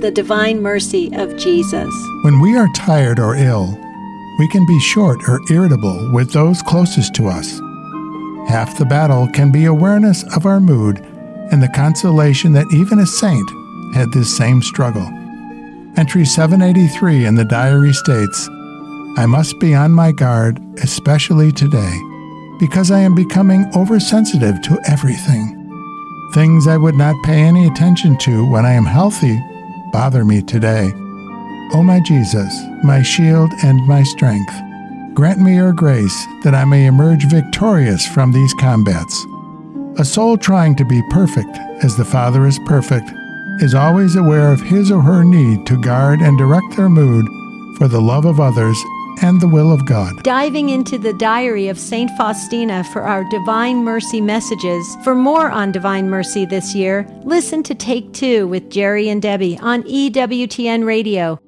The Divine Mercy of Jesus. When we are tired or ill, we can be short or irritable with those closest to us. Half the battle can be awareness of our mood and the consolation that even a saint had this same struggle. Entry 783 in the diary states I must be on my guard, especially today, because I am becoming oversensitive to everything. Things I would not pay any attention to when I am healthy bother me today. O oh, my Jesus, my shield and my strength, grant me your grace that I may emerge victorious from these combats. A soul trying to be perfect as the Father is perfect is always aware of his or her need to guard and direct their mood for the love of others and the will of God. Diving into the diary of St. Faustina for our Divine Mercy messages. For more on Divine Mercy this year, listen to Take Two with Jerry and Debbie on EWTN Radio.